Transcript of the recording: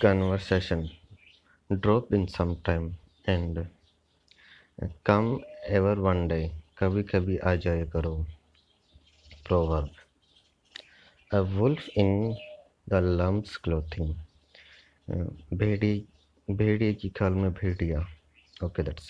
conversation drop in sometime and come ever one day कभी कभी आ जाया करो proverb a wolf in the lamb's clothing भेड़ी भेड़िए की खाल में भेड़िया ओके दैट्स